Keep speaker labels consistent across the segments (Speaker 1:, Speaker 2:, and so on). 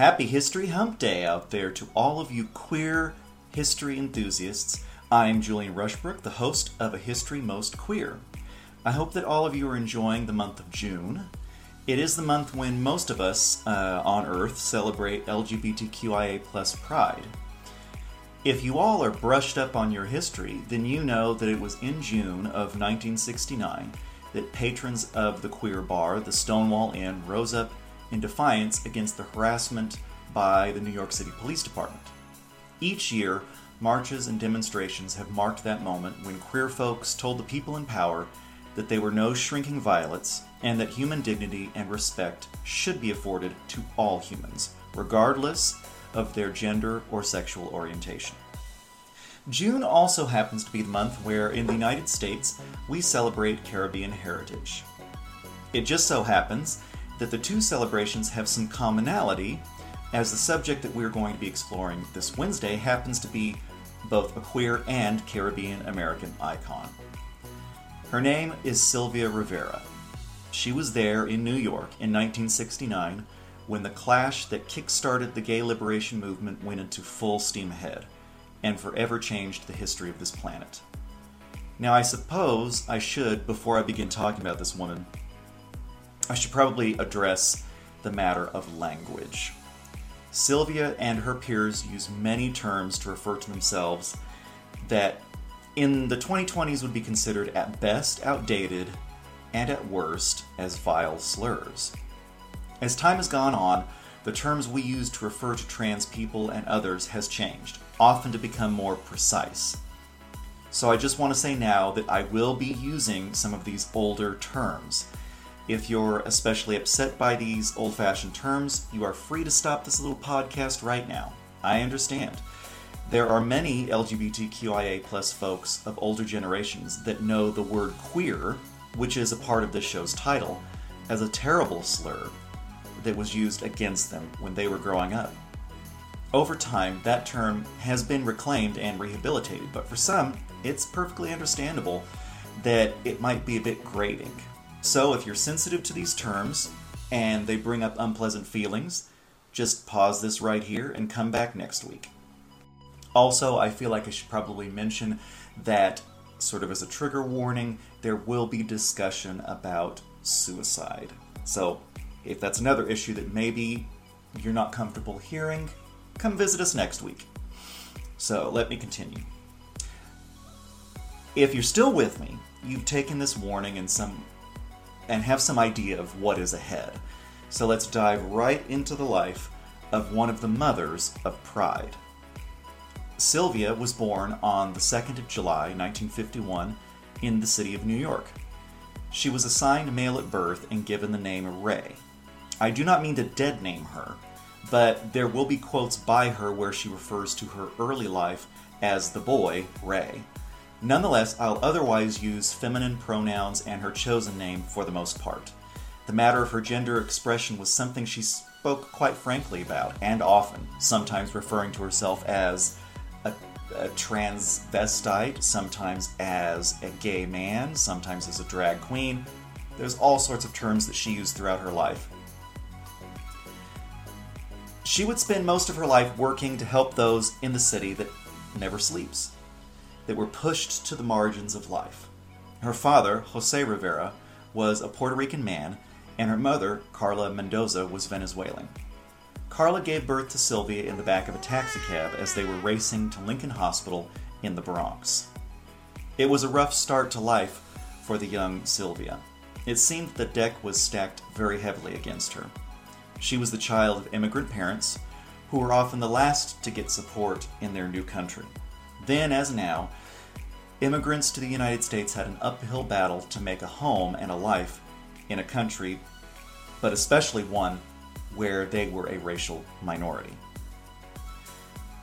Speaker 1: Happy History Hump Day out there to all of you queer history enthusiasts. I'm Julian Rushbrook, the host of A History Most Queer. I hope that all of you are enjoying the month of June. It is the month when most of us uh, on Earth celebrate LGBTQIA plus pride. If you all are brushed up on your history, then you know that it was in June of 1969 that patrons of the queer bar, the Stonewall Inn, rose up in defiance against the harassment by the New York City Police Department. Each year, marches and demonstrations have marked that moment when queer folks told the people in power that they were no shrinking violets and that human dignity and respect should be afforded to all humans, regardless of their gender or sexual orientation. June also happens to be the month where, in the United States, we celebrate Caribbean heritage. It just so happens that the two celebrations have some commonality, as the subject that we're going to be exploring this Wednesday happens to be both a queer and Caribbean American icon. Her name is Sylvia Rivera. She was there in New York in 1969 when the clash that kick-started the gay liberation movement went into full steam ahead and forever changed the history of this planet. Now, I suppose I should, before I begin talking about this woman, I should probably address the matter of language. Sylvia and her peers use many terms to refer to themselves that in the 2020s would be considered at best outdated and at worst as vile slurs. As time has gone on, the terms we use to refer to trans people and others has changed, often to become more precise. So I just want to say now that I will be using some of these older terms. If you're especially upset by these old fashioned terms, you are free to stop this little podcast right now. I understand. There are many LGBTQIA plus folks of older generations that know the word queer, which is a part of this show's title, as a terrible slur that was used against them when they were growing up. Over time, that term has been reclaimed and rehabilitated, but for some, it's perfectly understandable that it might be a bit grating. So, if you're sensitive to these terms and they bring up unpleasant feelings, just pause this right here and come back next week. Also, I feel like I should probably mention that, sort of as a trigger warning, there will be discussion about suicide. So, if that's another issue that maybe you're not comfortable hearing, come visit us next week. So, let me continue. If you're still with me, you've taken this warning and some and have some idea of what is ahead. So let's dive right into the life of one of the mothers of Pride. Sylvia was born on the 2nd of July, 1951, in the city of New York. She was assigned male at birth and given the name Ray. I do not mean to dead name her, but there will be quotes by her where she refers to her early life as the boy, Ray. Nonetheless, I'll otherwise use feminine pronouns and her chosen name for the most part. The matter of her gender expression was something she spoke quite frankly about, and often, sometimes referring to herself as a, a transvestite, sometimes as a gay man, sometimes as a drag queen. There's all sorts of terms that she used throughout her life. She would spend most of her life working to help those in the city that never sleeps that were pushed to the margins of life. Her father, Jose Rivera, was a Puerto Rican man, and her mother, Carla Mendoza, was Venezuelan. Carla gave birth to Sylvia in the back of a taxicab as they were racing to Lincoln Hospital in the Bronx. It was a rough start to life for the young Sylvia. It seemed the deck was stacked very heavily against her. She was the child of immigrant parents who were often the last to get support in their new country. Then, as now, immigrants to the United States had an uphill battle to make a home and a life in a country, but especially one where they were a racial minority.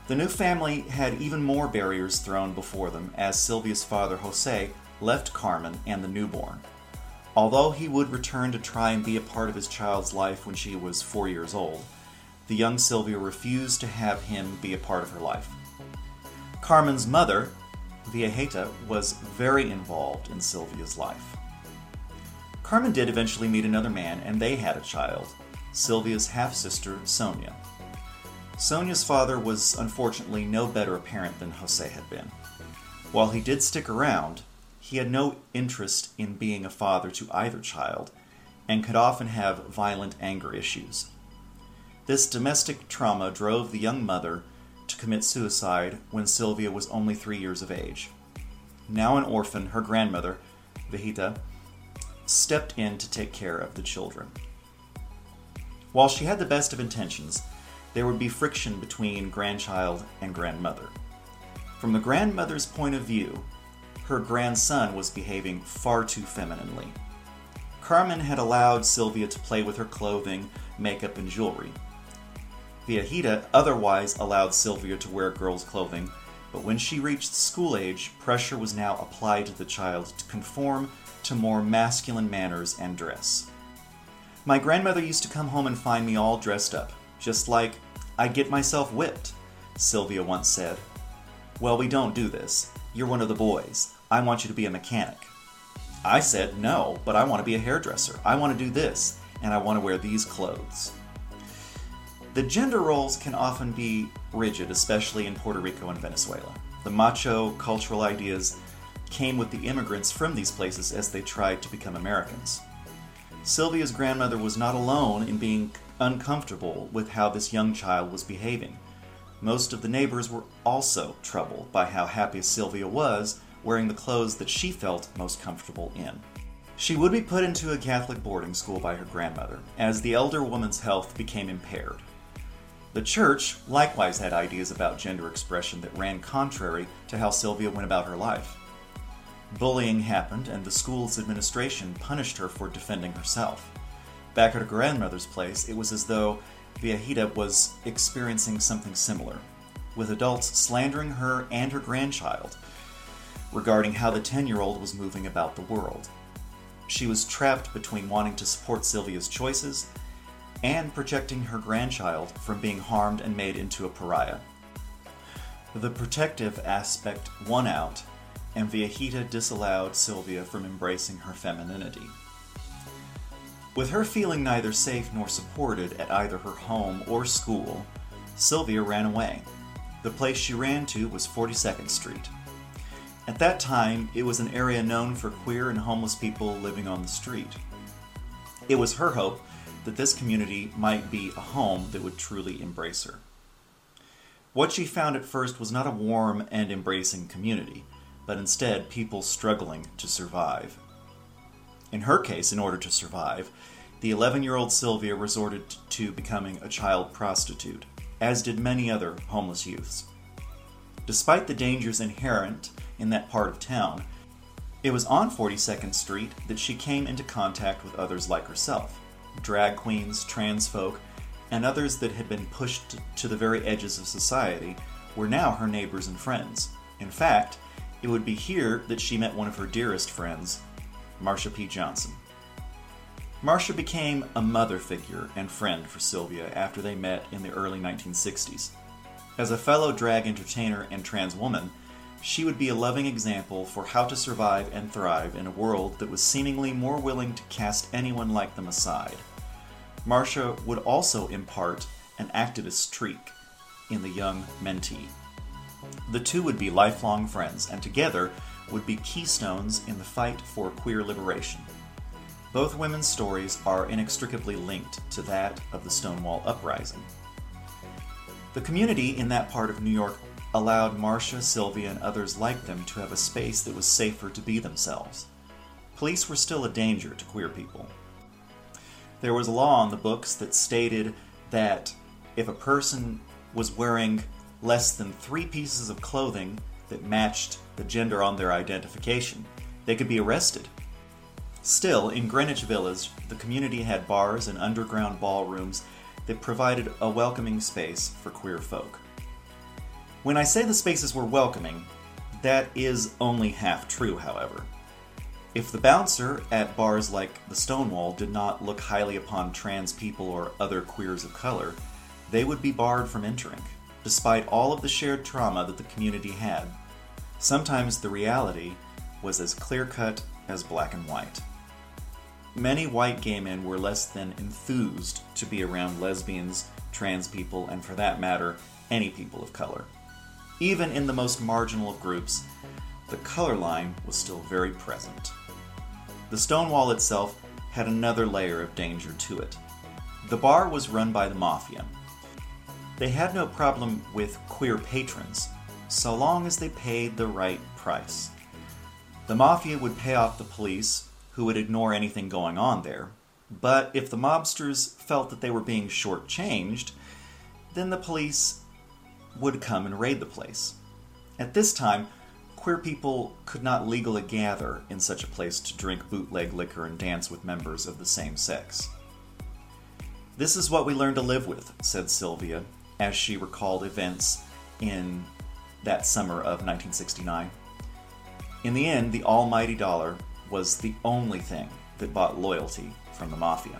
Speaker 1: The new family had even more barriers thrown before them as Sylvia's father, Jose, left Carmen and the newborn. Although he would return to try and be a part of his child's life when she was four years old, the young Sylvia refused to have him be a part of her life. Carmen's mother, Viejita, was very involved in Sylvia's life. Carmen did eventually meet another man, and they had a child, Sylvia's half sister, Sonia. Sonia's father was unfortunately no better a parent than Jose had been. While he did stick around, he had no interest in being a father to either child and could often have violent anger issues. This domestic trauma drove the young mother to commit suicide when Sylvia was only three years of age. Now an orphan, her grandmother, Viejita, stepped in to take care of the children. While she had the best of intentions, there would be friction between grandchild and grandmother. From the grandmother's point of view, her grandson was behaving far too femininely. Carmen had allowed Sylvia to play with her clothing, makeup, and jewelry. Viejita otherwise allowed Sylvia to wear girls' clothing, but when she reached school age, pressure was now applied to the child to conform to more masculine manners and dress. My grandmother used to come home and find me all dressed up, just like I get myself whipped, Sylvia once said. Well, we don't do this. You're one of the boys. I want you to be a mechanic. I said, No, but I want to be a hairdresser. I want to do this, and I want to wear these clothes. The gender roles can often be rigid, especially in Puerto Rico and Venezuela. The macho cultural ideas came with the immigrants from these places as they tried to become Americans. Sylvia's grandmother was not alone in being uncomfortable with how this young child was behaving. Most of the neighbors were also troubled by how happy Sylvia was wearing the clothes that she felt most comfortable in. She would be put into a Catholic boarding school by her grandmother, as the elder woman's health became impaired. The church likewise had ideas about gender expression that ran contrary to how Sylvia went about her life. Bullying happened, and the school's administration punished her for defending herself. Back at her grandmother's place, it was as though Viejita was experiencing something similar, with adults slandering her and her grandchild regarding how the 10 year old was moving about the world. She was trapped between wanting to support Sylvia's choices and protecting her grandchild from being harmed and made into a pariah. The protective aspect won out and Viejita disallowed Sylvia from embracing her femininity. With her feeling neither safe nor supported at either her home or school, Sylvia ran away. The place she ran to was 42nd Street. At that time, it was an area known for queer and homeless people living on the street. It was her hope that this community might be a home that would truly embrace her. What she found at first was not a warm and embracing community but instead people struggling to survive. In her case, in order to survive, the 11 year old Sylvia resorted to becoming a child prostitute, as did many other homeless youths. Despite the dangers inherent in that part of town, it was on 42nd Street that she came into contact with others like herself drag queens, trans folk, and others that had been pushed to the very edges of society were now her neighbors and friends. In fact, it would be here that she met one of her dearest friends, Marsha P. Johnson. Marsha became a mother figure and friend for Sylvia after they met in the early 1960s. As a fellow drag entertainer and trans woman, she would be a loving example for how to survive and thrive in a world that was seemingly more willing to cast anyone like them aside. Marsha would also impart an activist streak in the young mentee. The two would be lifelong friends, and together would be keystones in the fight for queer liberation. Both women's stories are inextricably linked to that of the Stonewall Uprising. The community in that part of New York allowed Marsha, Sylvia, and others like them to have a space that was safer to be themselves. Police were still a danger to queer people. There was a law on the books that stated that if a person was wearing less than three pieces of clothing that matched the gender on their identification, they could be arrested. Still, in Greenwich Village, the community had bars and underground ballrooms that provided a welcoming space for queer folk. When I say the spaces were welcoming, that is only half true, however. If the bouncer at bars like the Stonewall did not look highly upon trans people or other queers of color, they would be barred from entering, despite all of the shared trauma that the community had. Sometimes the reality was as clear cut as black and white. Many white gay men were less than enthused to be around lesbians, trans people, and for that matter, any people of color. Even in the most marginal of groups, the color line was still very present. The Stonewall itself had another layer of danger to it. The bar was run by the Mafia. They had no problem with queer patrons, so long as they paid the right price. The Mafia would pay off the police, who would ignore anything going on there, but if the mobsters felt that they were being shortchanged, then the police would come and raid the place. At this time, queer people could not legally gather in such a place to drink bootleg liquor and dance with members of the same sex. This is what we learned to live with, said Sylvia, as she recalled events in that summer of 1969. In the end, the almighty dollar was the only thing that bought loyalty from the mafia.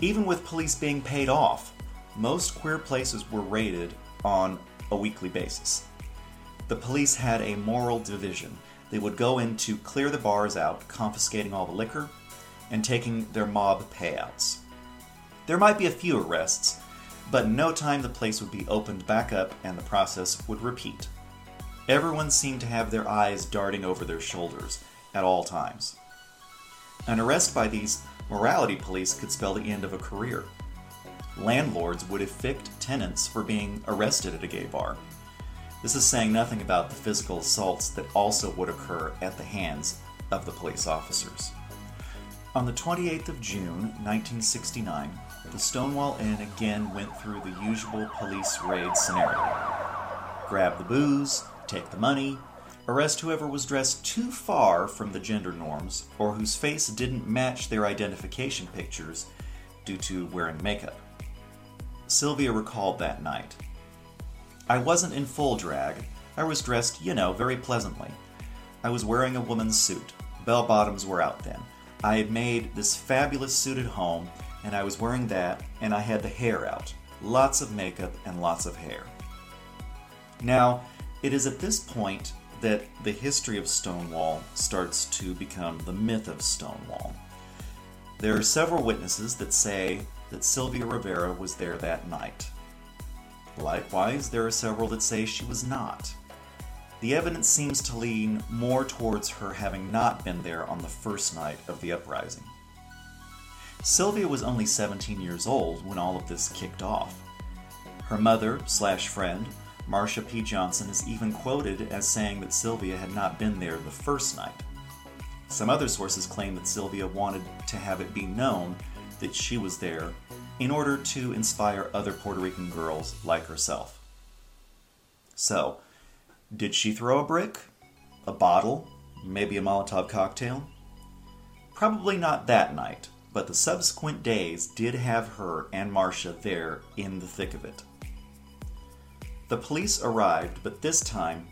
Speaker 1: Even with police being paid off, most queer places were raided on a weekly basis. The police had a moral division. They would go in to clear the bars out, confiscating all the liquor and taking their mob payouts. There might be a few arrests, but in no time the place would be opened back up and the process would repeat. Everyone seemed to have their eyes darting over their shoulders at all times. An arrest by these morality police could spell the end of a career landlords would evict tenants for being arrested at a gay bar. This is saying nothing about the physical assaults that also would occur at the hands of the police officers. On the 28th of June, 1969, the Stonewall Inn again went through the usual police raid scenario grab the booze, take the money, arrest whoever was dressed too far from the gender norms or whose face didn't match their identification pictures due to wearing makeup. Sylvia recalled that night. I wasn't in full drag. I was dressed, you know, very pleasantly. I was wearing a woman's suit. Bell bottoms were out then. I had made this fabulous suit at home, and I was wearing that, and I had the hair out. Lots of makeup and lots of hair. Now, it is at this point that the history of Stonewall starts to become the myth of Stonewall. There are several witnesses that say that Sylvia Rivera was there that night. Likewise, there are several that say she was not. The evidence seems to lean more towards her having not been there on the first night of the uprising. Sylvia was only 17 years old when all of this kicked off. Her mother slash friend, Marsha P. Johnson, is even quoted as saying that Sylvia had not been there the first night. Some other sources claim that Sylvia wanted to have it be known that she was there in order to inspire other Puerto Rican girls like herself. So, did she throw a brick? A bottle? Maybe a Molotov cocktail? Probably not that night, but the subsequent days did have her and Marsha there in the thick of it. The police arrived, but this time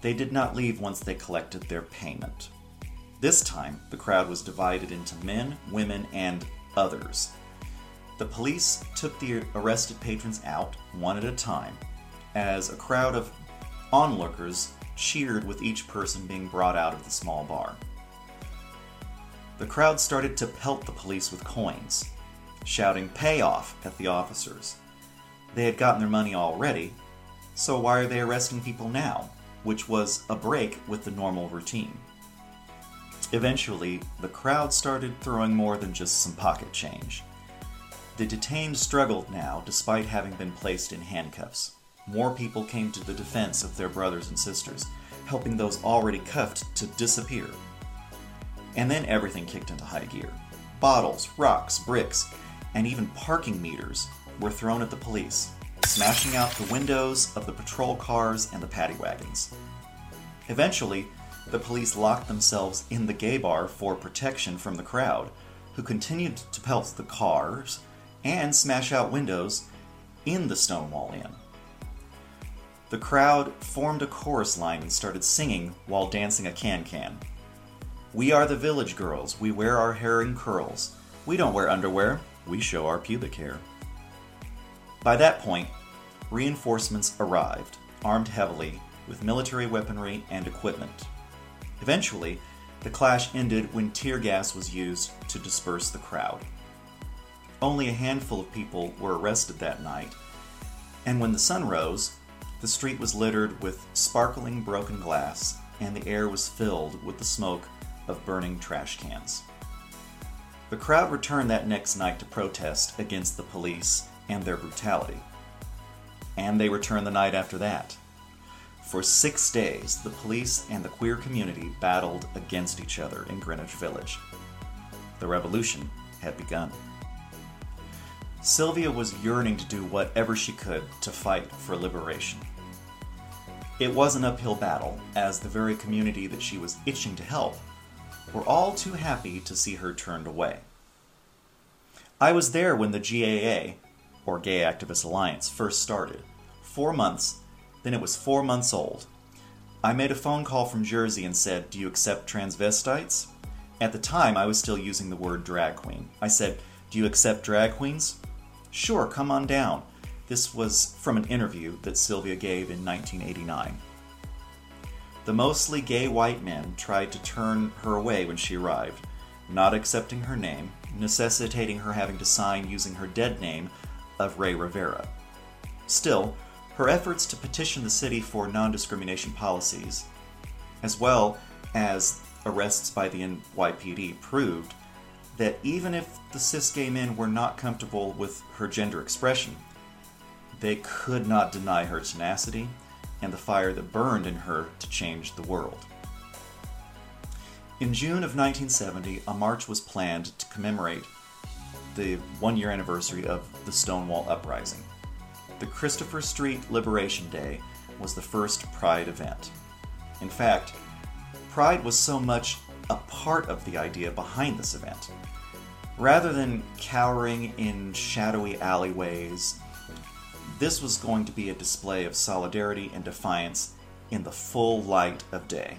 Speaker 1: they did not leave once they collected their payment. This time, the crowd was divided into men, women, and others. The police took the arrested patrons out one at a time, as a crowd of onlookers cheered with each person being brought out of the small bar. The crowd started to pelt the police with coins, shouting payoff at the officers. They had gotten their money already, so why are they arresting people now? Which was a break with the normal routine. Eventually, the crowd started throwing more than just some pocket change. The detained struggled now, despite having been placed in handcuffs. More people came to the defense of their brothers and sisters, helping those already cuffed to disappear. And then everything kicked into high gear. Bottles, rocks, bricks, and even parking meters were thrown at the police, smashing out the windows of the patrol cars and the paddy wagons. Eventually, the police locked themselves in the gay bar for protection from the crowd, who continued to pelt the cars and smash out windows in the Stonewall Inn. The crowd formed a chorus line and started singing while dancing a can can. We are the village girls, we wear our hair in curls. We don't wear underwear, we show our pubic hair. By that point, reinforcements arrived, armed heavily with military weaponry and equipment. Eventually, the clash ended when tear gas was used to disperse the crowd. Only a handful of people were arrested that night, and when the sun rose, the street was littered with sparkling broken glass, and the air was filled with the smoke of burning trash cans. The crowd returned that next night to protest against the police and their brutality. And they returned the night after that. For six days, the police and the queer community battled against each other in Greenwich Village. The revolution had begun. Sylvia was yearning to do whatever she could to fight for liberation. It was an uphill battle, as the very community that she was itching to help were all too happy to see her turned away. I was there when the GAA, or Gay Activist Alliance, first started. Four months, then it was four months old. I made a phone call from Jersey and said, Do you accept transvestites? At the time, I was still using the word drag queen. I said, Do you accept drag queens? Sure, come on down. This was from an interview that Sylvia gave in 1989. The mostly gay white men tried to turn her away when she arrived, not accepting her name, necessitating her having to sign using her dead name of Ray Rivera. Still, her efforts to petition the city for non discrimination policies, as well as arrests by the NYPD, proved that even if the cis gay men were not comfortable with her gender expression, they could not deny her tenacity and the fire that burned in her to change the world. In June of 1970, a march was planned to commemorate the one year anniversary of the Stonewall Uprising. The Christopher Street Liberation Day was the first Pride event. In fact, Pride was so much a part of the idea behind this event. Rather than cowering in shadowy alleyways this was going to be a display of solidarity and defiance in the full light of day.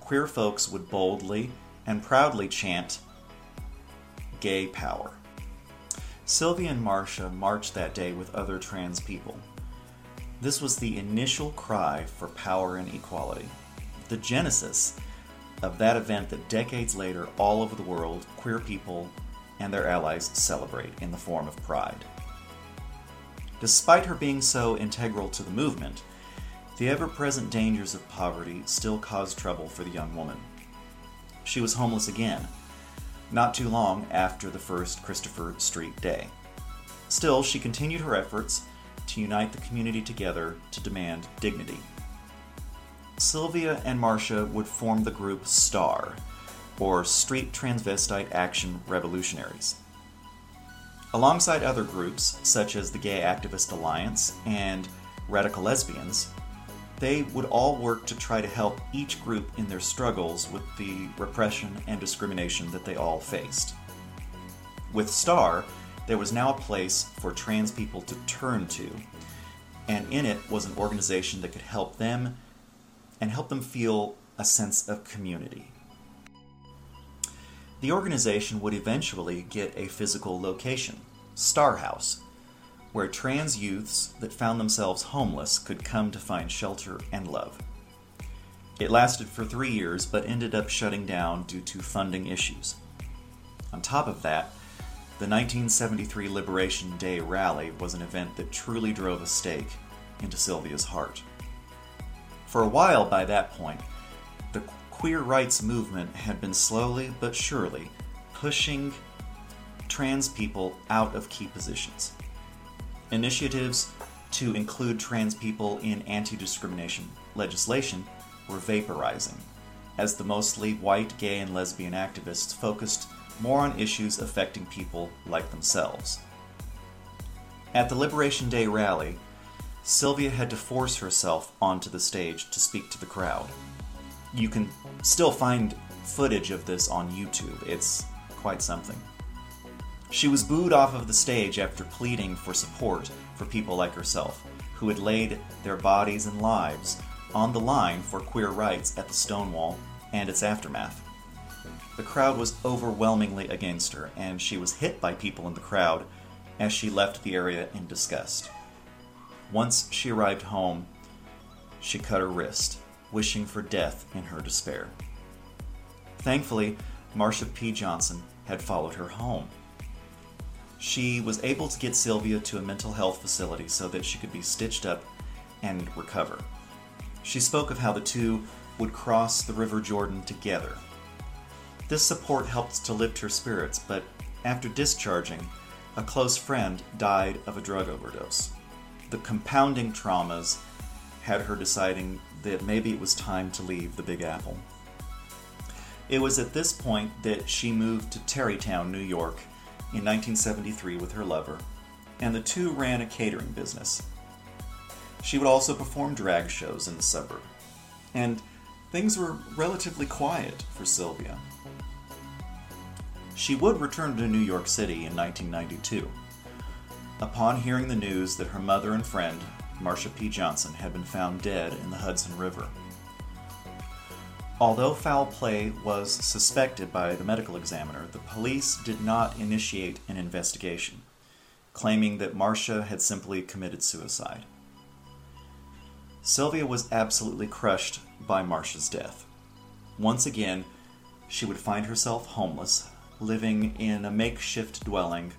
Speaker 1: Queer folks would boldly and proudly chant, Gay Power. Sylvia and Marsha marched that day with other trans people. This was the initial cry for power and equality. The genesis of that event that decades later, all over the world, queer people and their allies celebrate in the form of pride. Despite her being so integral to the movement, the ever present dangers of poverty still caused trouble for the young woman. She was homeless again, not too long after the first Christopher Street Day. Still, she continued her efforts to unite the community together to demand dignity. Sylvia and Marsha would form the group STAR, or Street Transvestite Action Revolutionaries. Alongside other groups, such as the Gay Activist Alliance and Radical Lesbians, they would all work to try to help each group in their struggles with the repression and discrimination that they all faced. With STAR, there was now a place for trans people to turn to, and in it was an organization that could help them and help them feel a sense of community. The organization would eventually get a physical location, Star House, where trans youths that found themselves homeless could come to find shelter and love. It lasted for three years but ended up shutting down due to funding issues. On top of that, the 1973 Liberation Day rally was an event that truly drove a stake into Sylvia's heart. For a while by that point, the queer rights movement had been slowly but surely pushing trans people out of key positions. Initiatives to include trans people in anti discrimination legislation were vaporizing, as the mostly white, gay, and lesbian activists focused more on issues affecting people like themselves. At the Liberation Day rally, Sylvia had to force herself onto the stage to speak to the crowd you can still find footage of this on YouTube. It's quite something. She was booed off of the stage after pleading for support for people like herself, who had laid their bodies and lives on the line for queer rights at the Stonewall and its aftermath. The crowd was overwhelmingly against her, and she was hit by people in the crowd as she left the area in disgust. Once she arrived home, she cut her wrist, wishing for death in her despair. Thankfully, Marsha P. Johnson had followed her home. She was able to get Sylvia to a mental health facility so that she could be stitched up and recover. She spoke of how the two would cross the River Jordan together. This support helped to lift her spirits, but after discharging, a close friend died of a drug overdose. The compounding traumas had her deciding that maybe it was time to leave the Big Apple. It was at this point that she moved to Tarrytown, New York in 1973 with her lover, and the two ran a catering business. She would also perform drag shows in the suburb, and things were relatively quiet for Sylvia. She would return to New York City in 1992. Upon hearing the news that her mother and friend, Marsha P. Johnson, had been found dead in the Hudson River. Although foul play was suspected by the medical examiner, the police did not initiate an investigation, claiming that Marsha had simply committed suicide. Sylvia was absolutely crushed by Marsha's death. Once again, she would find herself homeless, living in a makeshift dwelling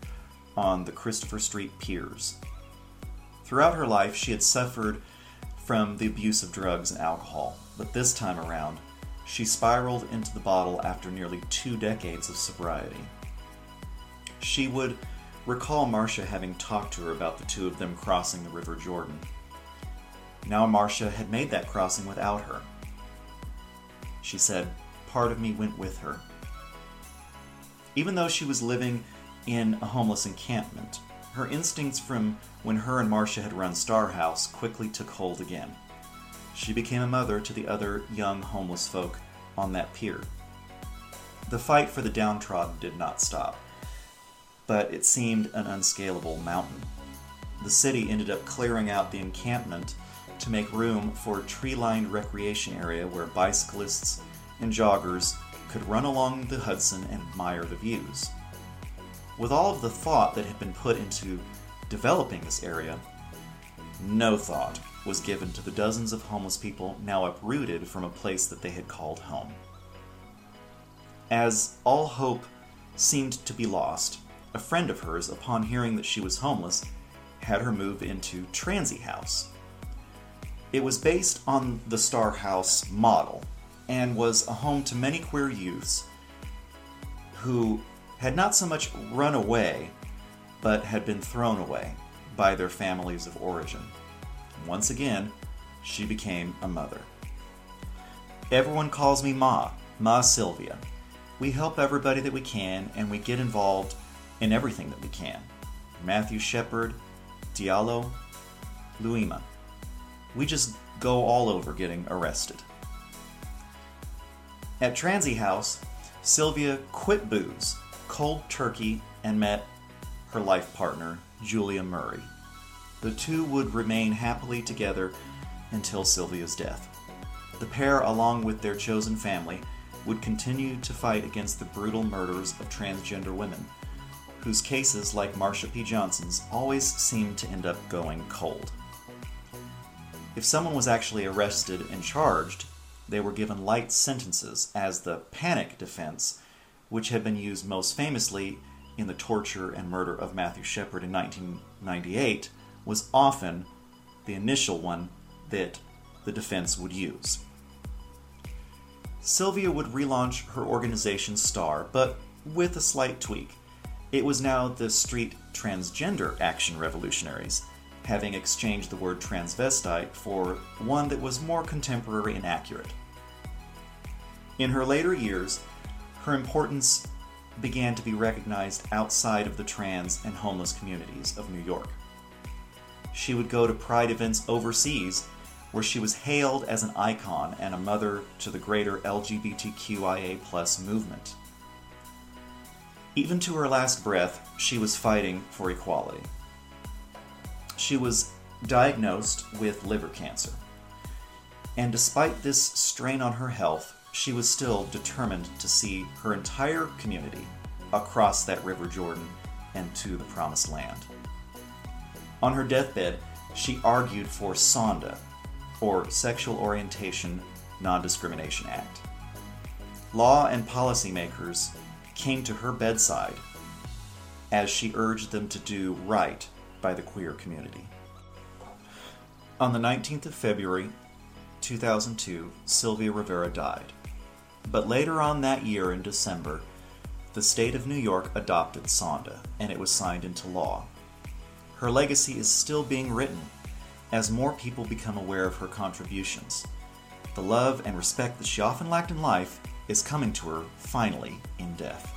Speaker 1: on the Christopher Street piers. Throughout her life, she had suffered from the abuse of drugs and alcohol, but this time around, she spiraled into the bottle after nearly two decades of sobriety. She would recall Marsha having talked to her about the two of them crossing the River Jordan. Now Marsha had made that crossing without her. She said, Part of me went with her. Even though she was living in a homeless encampment, her instincts from when her and Marsha had run Star House quickly took hold again. She became a mother to the other young homeless folk on that pier. The fight for the downtrodden did not stop, but it seemed an unscalable mountain. The city ended up clearing out the encampment to make room for a tree lined recreation area where bicyclists and joggers could run along the Hudson and admire the views. With all of the thought that had been put into developing this area, no thought was given to the dozens of homeless people now uprooted from a place that they had called home. As all hope seemed to be lost, a friend of hers, upon hearing that she was homeless, had her move into Transy House. It was based on the Star House model and was a home to many queer youths who had not so much run away, but had been thrown away by their families of origin. Once again, she became a mother. Everyone calls me Ma, Ma Sylvia. We help everybody that we can, and we get involved in everything that we can. Matthew Shepard, Diallo, Louima. We just go all over getting arrested. At Transy House, Sylvia quit booze, cold turkey, and met her life partner, Julia Murray. The two would remain happily together until Sylvia's death. The pair, along with their chosen family, would continue to fight against the brutal murders of transgender women, whose cases, like Marsha P. Johnson's, always seemed to end up going cold. If someone was actually arrested and charged, they were given light sentences as the panic defense, which had been used most famously in the torture and murder of Matthew Shepard in 1998, was often the initial one that the defense would use. Sylvia would relaunch her organization STAR, but with a slight tweak. It was now the Street Transgender Action Revolutionaries, having exchanged the word transvestite for one that was more contemporary and accurate. In her later years, her importance began to be recognized outside of the trans and homeless communities of New York. She would go to pride events overseas where she was hailed as an icon and a mother to the greater LGBTQIA movement. Even to her last breath, she was fighting for equality. She was diagnosed with liver cancer. And despite this strain on her health, she was still determined to see her entire community across that River Jordan and to the Promised Land. On her deathbed, she argued for SONDA, or Sexual Orientation Non Discrimination Act. Law and policymakers came to her bedside as she urged them to do right by the queer community. On the 19th of February 2002, Sylvia Rivera died. But later on that year in December, the state of New York adopted Sonda, and it was signed into law. Her legacy is still being written as more people become aware of her contributions. The love and respect that she often lacked in life is coming to her finally in death.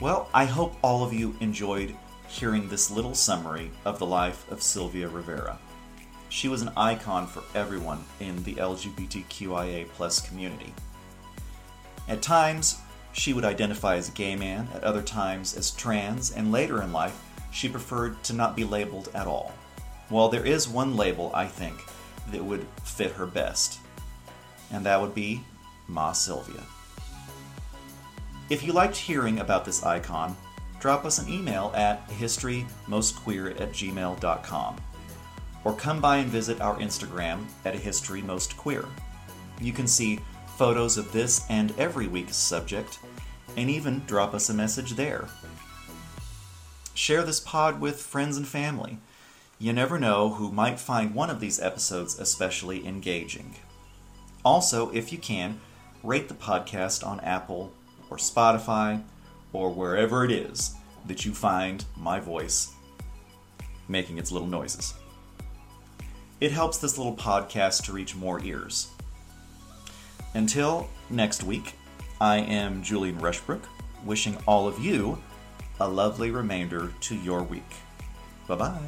Speaker 1: Well, I hope all of you enjoyed hearing this little summary of the life of Sylvia Rivera. She was an icon for everyone in the LGBTQIA community. At times, she would identify as a gay man, at other times as trans, and later in life, she preferred to not be labeled at all. Well, there is one label, I think, that would fit her best, and that would be Ma Sylvia. If you liked hearing about this icon, drop us an email at historymostqueer at gmail.com or come by and visit our Instagram at historymostqueer. You can see photos of this and every week's subject, and even drop us a message there. Share this pod with friends and family. You never know who might find one of these episodes especially engaging. Also, if you can, rate the podcast on Apple or Spotify or wherever it is that you find my voice making its little noises. It helps this little podcast to reach more ears. Until next week, I am Julian Rushbrook, wishing all of you a lovely remainder to your week. Bye bye.